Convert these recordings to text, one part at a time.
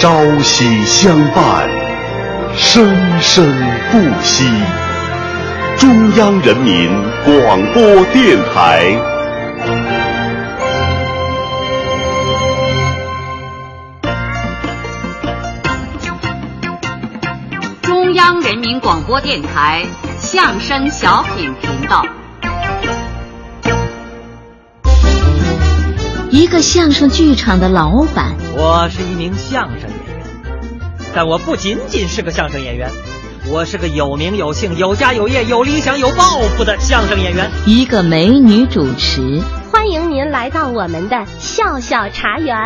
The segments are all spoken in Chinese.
朝夕相伴，生生不息。中央人民广播电台。中央人民广播电台相声小品频道。一个相声剧场的老板，我是一名相声演员，但我不仅仅是个相声演员，我是个有名有姓、有家有业、有理想、有抱负的相声演员。一个美女主持，欢迎您来到我们的笑笑茶园。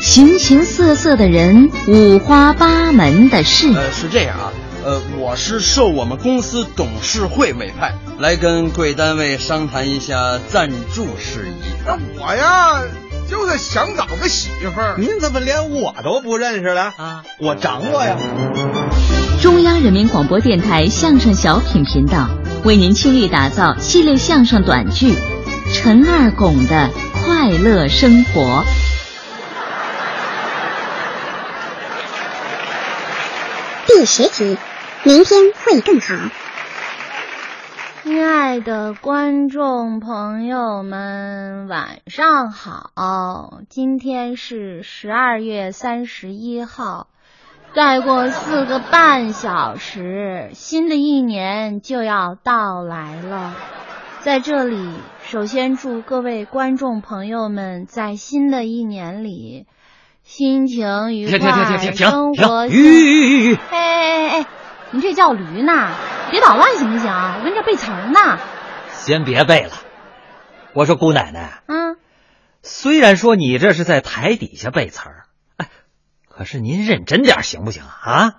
形形色色的人，五花八门的事。呃，是这样啊。呃，我是受我们公司董事会委派，来跟贵单位商谈一下赞助事宜。那我呀，就是想找个媳妇儿。您怎么连我都不认识了啊？我掌握呀！中央人民广播电台相声小品频道为您倾力打造系列相声短剧《陈二拱的快乐生活》。第十集。明天会更好。亲爱的观众朋友们，晚上好！今天是十二月三十一号，再过四个半小时，新的一年就要到来了。在这里，首先祝各位观众朋友们在新的一年里心情愉快，生活。吁！哎哎哎！你这叫驴呢？别捣乱行不行？我跟这背词儿呢。先别背了。我说姑奶奶，嗯，虽然说你这是在台底下背词儿，哎，可是您认真点行不行啊？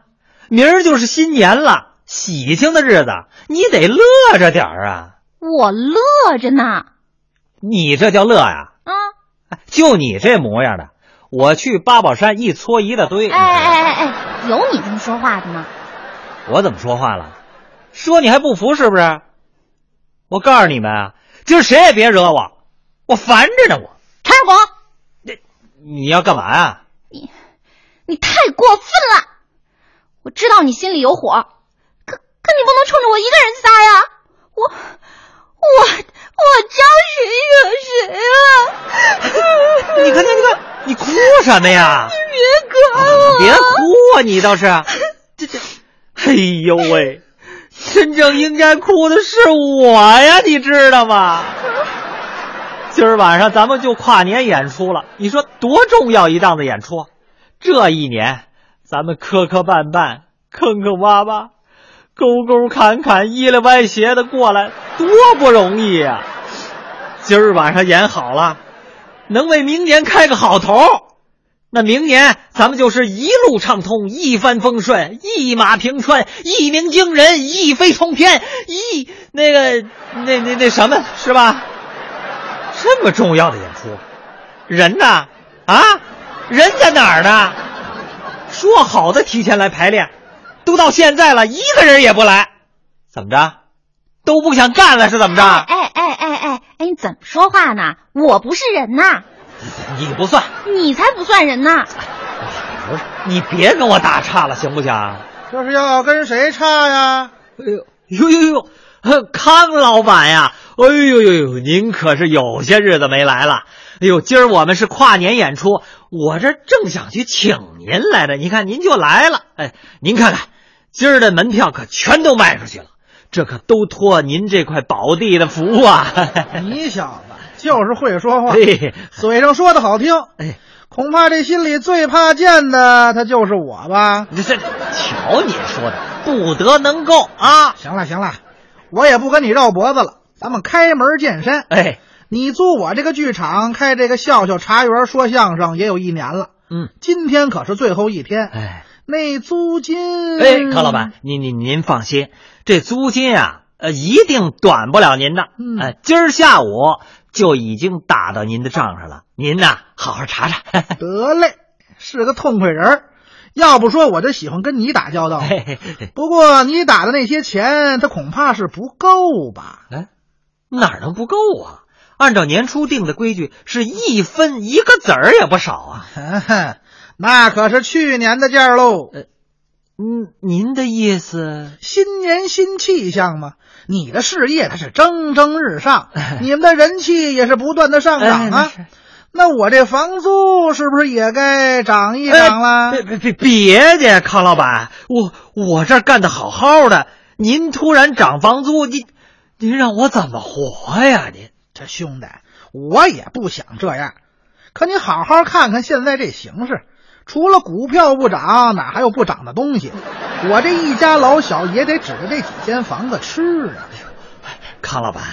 明儿就是新年了，喜庆的日子，你得乐着点儿啊。我乐着呢。你这叫乐呀？啊，就你这模样的，我去八宝山一搓一大堆。哎哎哎哎，有你这么说话的吗？我怎么说话了？说你还不服是不是？我告诉你们啊，今儿谁也别惹我，我烦着呢。我陈二广，你你要干嘛呀？你你太过分了！我知道你心里有火，可可你不能冲着我一个人撒呀！我我我招谁惹谁了？你看你看你哭什么呀？你别管我，别哭啊！你倒是呦喂，真正应该哭的是我呀，你知道吗？今儿晚上咱们就跨年演出了，你说多重要一档子演出？这一年咱们磕磕绊绊、坑坑洼洼、沟沟坎坎、依了歪斜的过来，多不容易呀！今儿晚上演好了，能为明年开个好头。那明年咱们就是一路畅通，一帆风顺，一马平川，一鸣惊人，一飞冲天，一那个那那那什么是吧？这么重要的演出，人呢？啊，人在哪儿呢？说好的提前来排练，都到现在了，一个人也不来，怎么着？都不想干了是怎么着？哎哎哎哎哎，你怎么说话呢？我不是人呐。你不算，你才不算人呢！不是，你别跟我打岔了，行不行？这是要跟谁岔呀？哎呦呦呦呦，康老板呀！哎呦呦呦，您可是有些日子没来了。哎呦，今儿我们是跨年演出，我这正想去请您来的，你看您就来了。哎，您看看，今儿的门票可全都卖出去了，这可都托您这块宝地的福啊！你小子。就是会说话，嘴上说的好听，哎，恐怕这心里最怕见的他就是我吧？你这，瞧你说的，不得能够啊！行了行了，我也不跟你绕脖子了，咱们开门见山。哎，你租我这个剧场开这个笑笑茶园说相声也有一年了，嗯，今天可是最后一天，哎，那租金，哎，柯老板，您您您放心，这租金啊，呃，一定短不了您的。嗯，哎，今儿下午。就已经打到您的账上了，您呐，好好查查。得嘞，是个痛快人要不说我就喜欢跟你打交道。不过你打的那些钱，他恐怕是不够吧？哎，哪能不够啊？按照年初定的规矩，是一分一个子儿也不少啊。那可是去年的价喽。嗯，您的意思？新年新气象嘛，你的事业它是蒸蒸日上，你们的人气也是不断的上涨啊。那我这房租是不是也该涨一涨了？别别别别介，康老板，我我这干的好好的，您突然涨房租，您您让我怎么活呀？您这兄弟，我也不想这样，可你好好看看现在这形势。除了股票不涨，哪还有不涨的东西？我这一家老小也得指着这几间房子吃啊！康老板，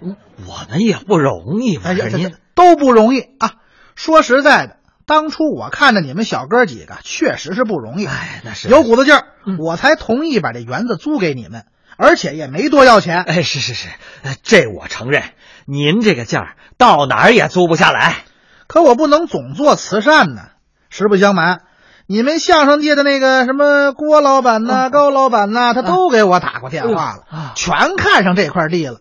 我们也不容易，哎呀，您都不容易啊！说实在的，当初我看着你们小哥几个确实是不容易，哎，那是有股子劲儿，我才同意把这园子租给你们，而且也没多要钱。哎，是是是，这我承认，您这个价到哪儿也租不下来。可我不能总做慈善呢。实不相瞒，你们相声界的那个什么郭老板呐、高老板呐，他都给我打过电话了，全看上这块地了。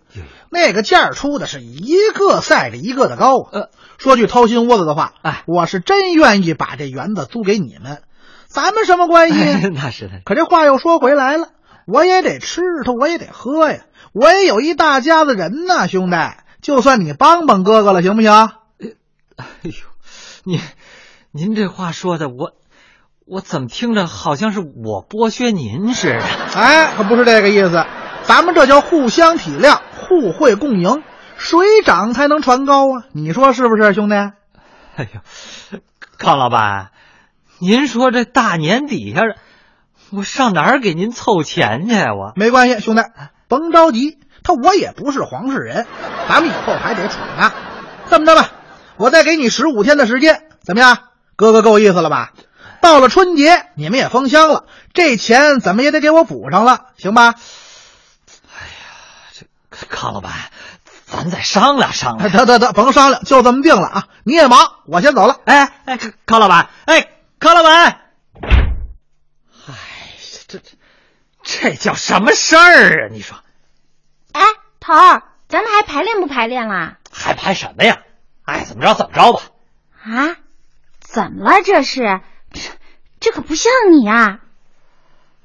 那个价出的是一个赛着一个的高啊！说句掏心窝子的话，哎，我是真愿意把这园子租给你们，咱们什么关系？那是的。可这话又说回来了，我也得吃它，我也得喝呀，我也有一大家子人呐，兄弟，就算你帮帮哥哥了，行不行？哎呦，你。您这话说的，我我怎么听着好像是我剥削您似的？哎，可不是这个意思，咱们这叫互相体谅、互惠共赢，水涨才能船高啊！你说是不是，兄弟？哎呦，康老板，您说这大年底下，我上哪儿给您凑钱去？我没关系，兄弟，甭着急，他我也不是黄世仁，咱们以后还得处呢。这么着吧，我再给你十五天的时间，怎么样？哥哥够意思了吧？到了春节，你们也封箱了，这钱怎么也得给我补上了，行吧？哎呀，这康老板，咱再商量商量。得得得，甭商量，就这么定了啊！你也忙，我先走了。哎哎，康老板，哎，康老板，哎，这这这叫什么事儿啊？你说？哎，头儿，咱们还排练不排练啦？还排什么呀？哎，怎么着怎么着吧？啊？怎么了？这是，这这可不像你啊！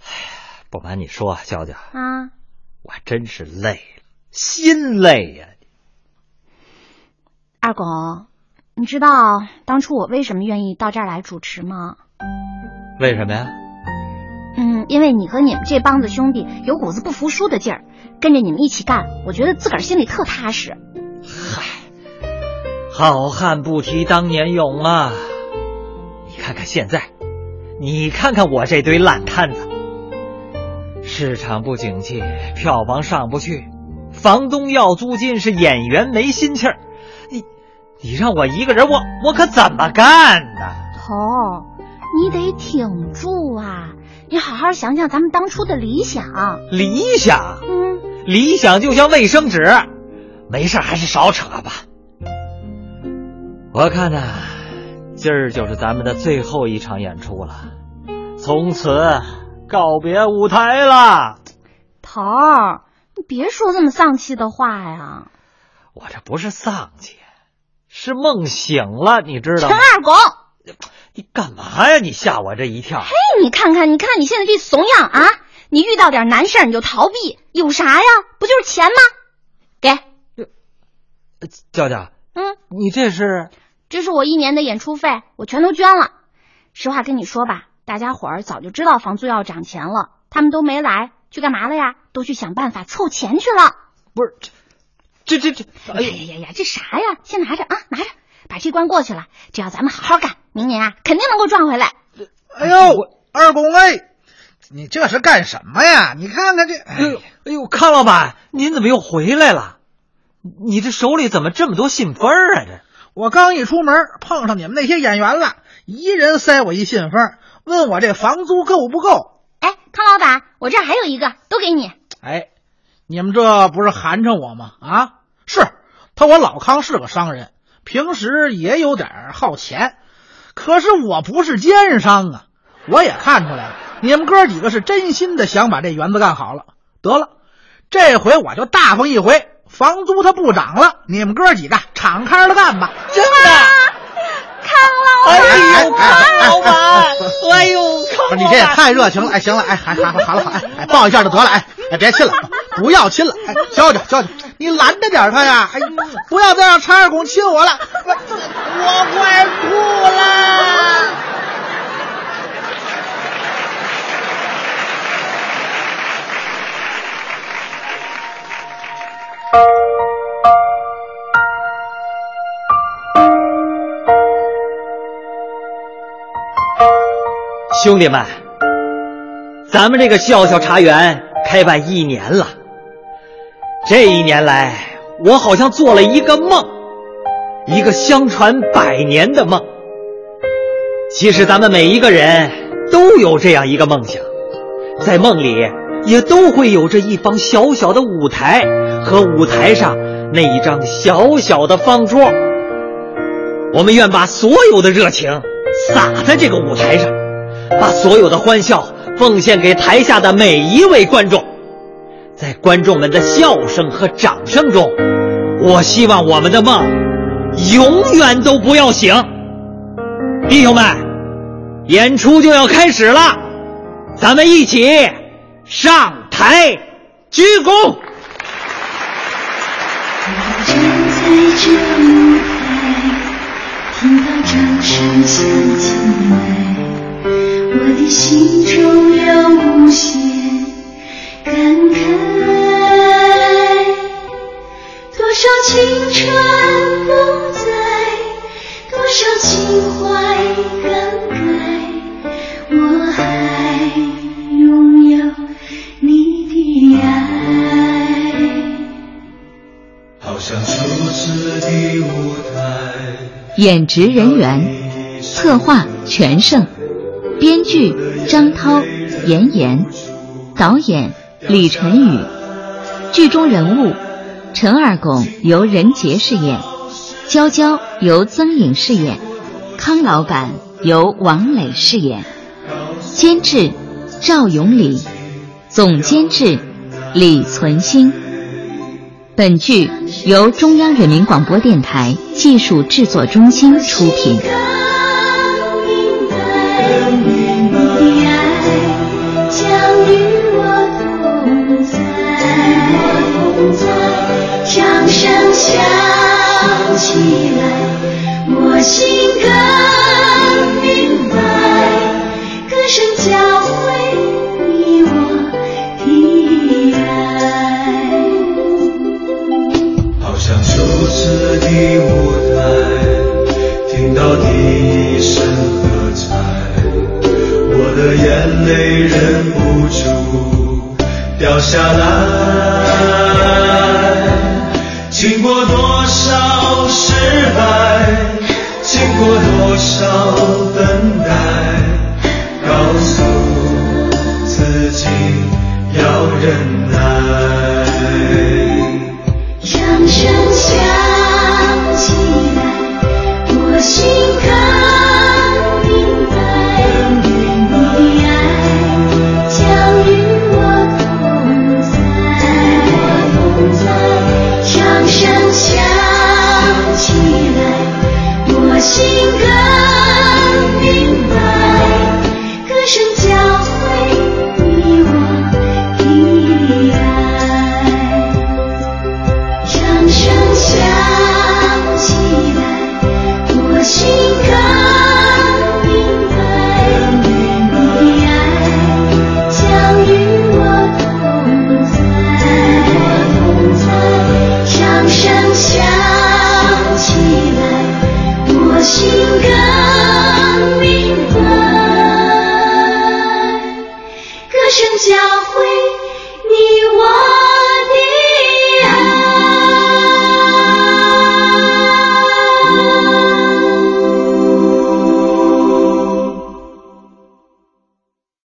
哎呀，不瞒你说，娇娇啊，我真是累了，心累呀。二狗，你知道当初我为什么愿意到这儿来主持吗？为什么呀？嗯，因为你和你们这帮子兄弟有股子不服输的劲儿，跟着你们一起干，我觉得自个儿心里特踏实。嗨，好汉不提当年勇啊！看看现在，你看看我这堆烂摊子，市场不景气，票房上不去，房东要租金，是演员没心气儿。你，你让我一个人，我我可怎么干呢？头，你得挺住啊！你好好想想咱们当初的理想。理想？嗯，理想就像卫生纸，没事还是少扯吧。我看呢。今儿就是咱们的最后一场演出了，从此告别舞台了。头儿，你别说这么丧气的话呀！我这不是丧气，是梦醒了，你知道吗？陈二狗，你干嘛呀？你吓我这一跳！嘿，你看看，你看你现在这怂样啊！你遇到点难事你就逃避，有啥呀？不就是钱吗？给，娇娇，嗯，你这是？这是我一年的演出费，我全都捐了。实话跟你说吧，大家伙儿早就知道房租要涨钱了，他们都没来，去干嘛了呀？都去想办法凑钱去了。不是，这这这，哎呀呀呀，这啥呀？先拿着啊，拿着，把这关过去了。只要咱们好好干，明年啊，肯定能够赚回来。哎呦，二公哎，你这是干什么呀？你看看这，哎呦哎呦，康老板，您怎么又回来了？你这手里怎么这么多信封啊？这。我刚一出门，碰上你们那些演员了，一人塞我一信封，问我这房租够不够。哎，康老板，我这还有一个，都给你。哎，你们这不是寒碜我吗？啊，是他，我老康是个商人，平时也有点好钱，可是我不是奸商啊。我也看出来了，你们哥几个是真心的想把这园子干好了。得了，这回我就大方一回。房租它不涨了，你们哥几个敞开了干吧！真的，康哎呦，老板，哎呦，不是你这也太热情了。哎，行了，哎，还还好了好，哎哎，抱一下就得了，哎哎，别亲了，不要亲了，哎，娇娇娇娇，你拦着点他呀，哎，不要再让陈二公亲我了，我我快哭了。兄弟们，咱们这个笑笑茶园开办一年了。这一年来，我好像做了一个梦，一个相传百年的梦。其实咱们每一个人都有这样一个梦想，在梦里也都会有着一方小小的舞台和舞台上那一张小小的方桌。我们愿把所有的热情洒在这个舞台上。把所有的欢笑奉献给台下的每一位观众，在观众们的笑声和掌声中，我希望我们的梦永远都不要醒。弟兄们，演出就要开始了，咱们一起上台鞠躬。站在这舞台，听到掌声响起来。我的心中有无限感慨，多少青春不在，多少情怀更改，我还演职人员：策划全胜。编剧张涛、严严，导演李晨宇，剧中人物陈二拱由任杰饰演，娇娇由曾颖饰演，康老板由王磊饰演，监制赵永礼，总监制李存兴。本剧由中央人民广播电台技术制作中心出品。想起来，少失败，经过多少等待，告诉自己要忍耐。掌声响。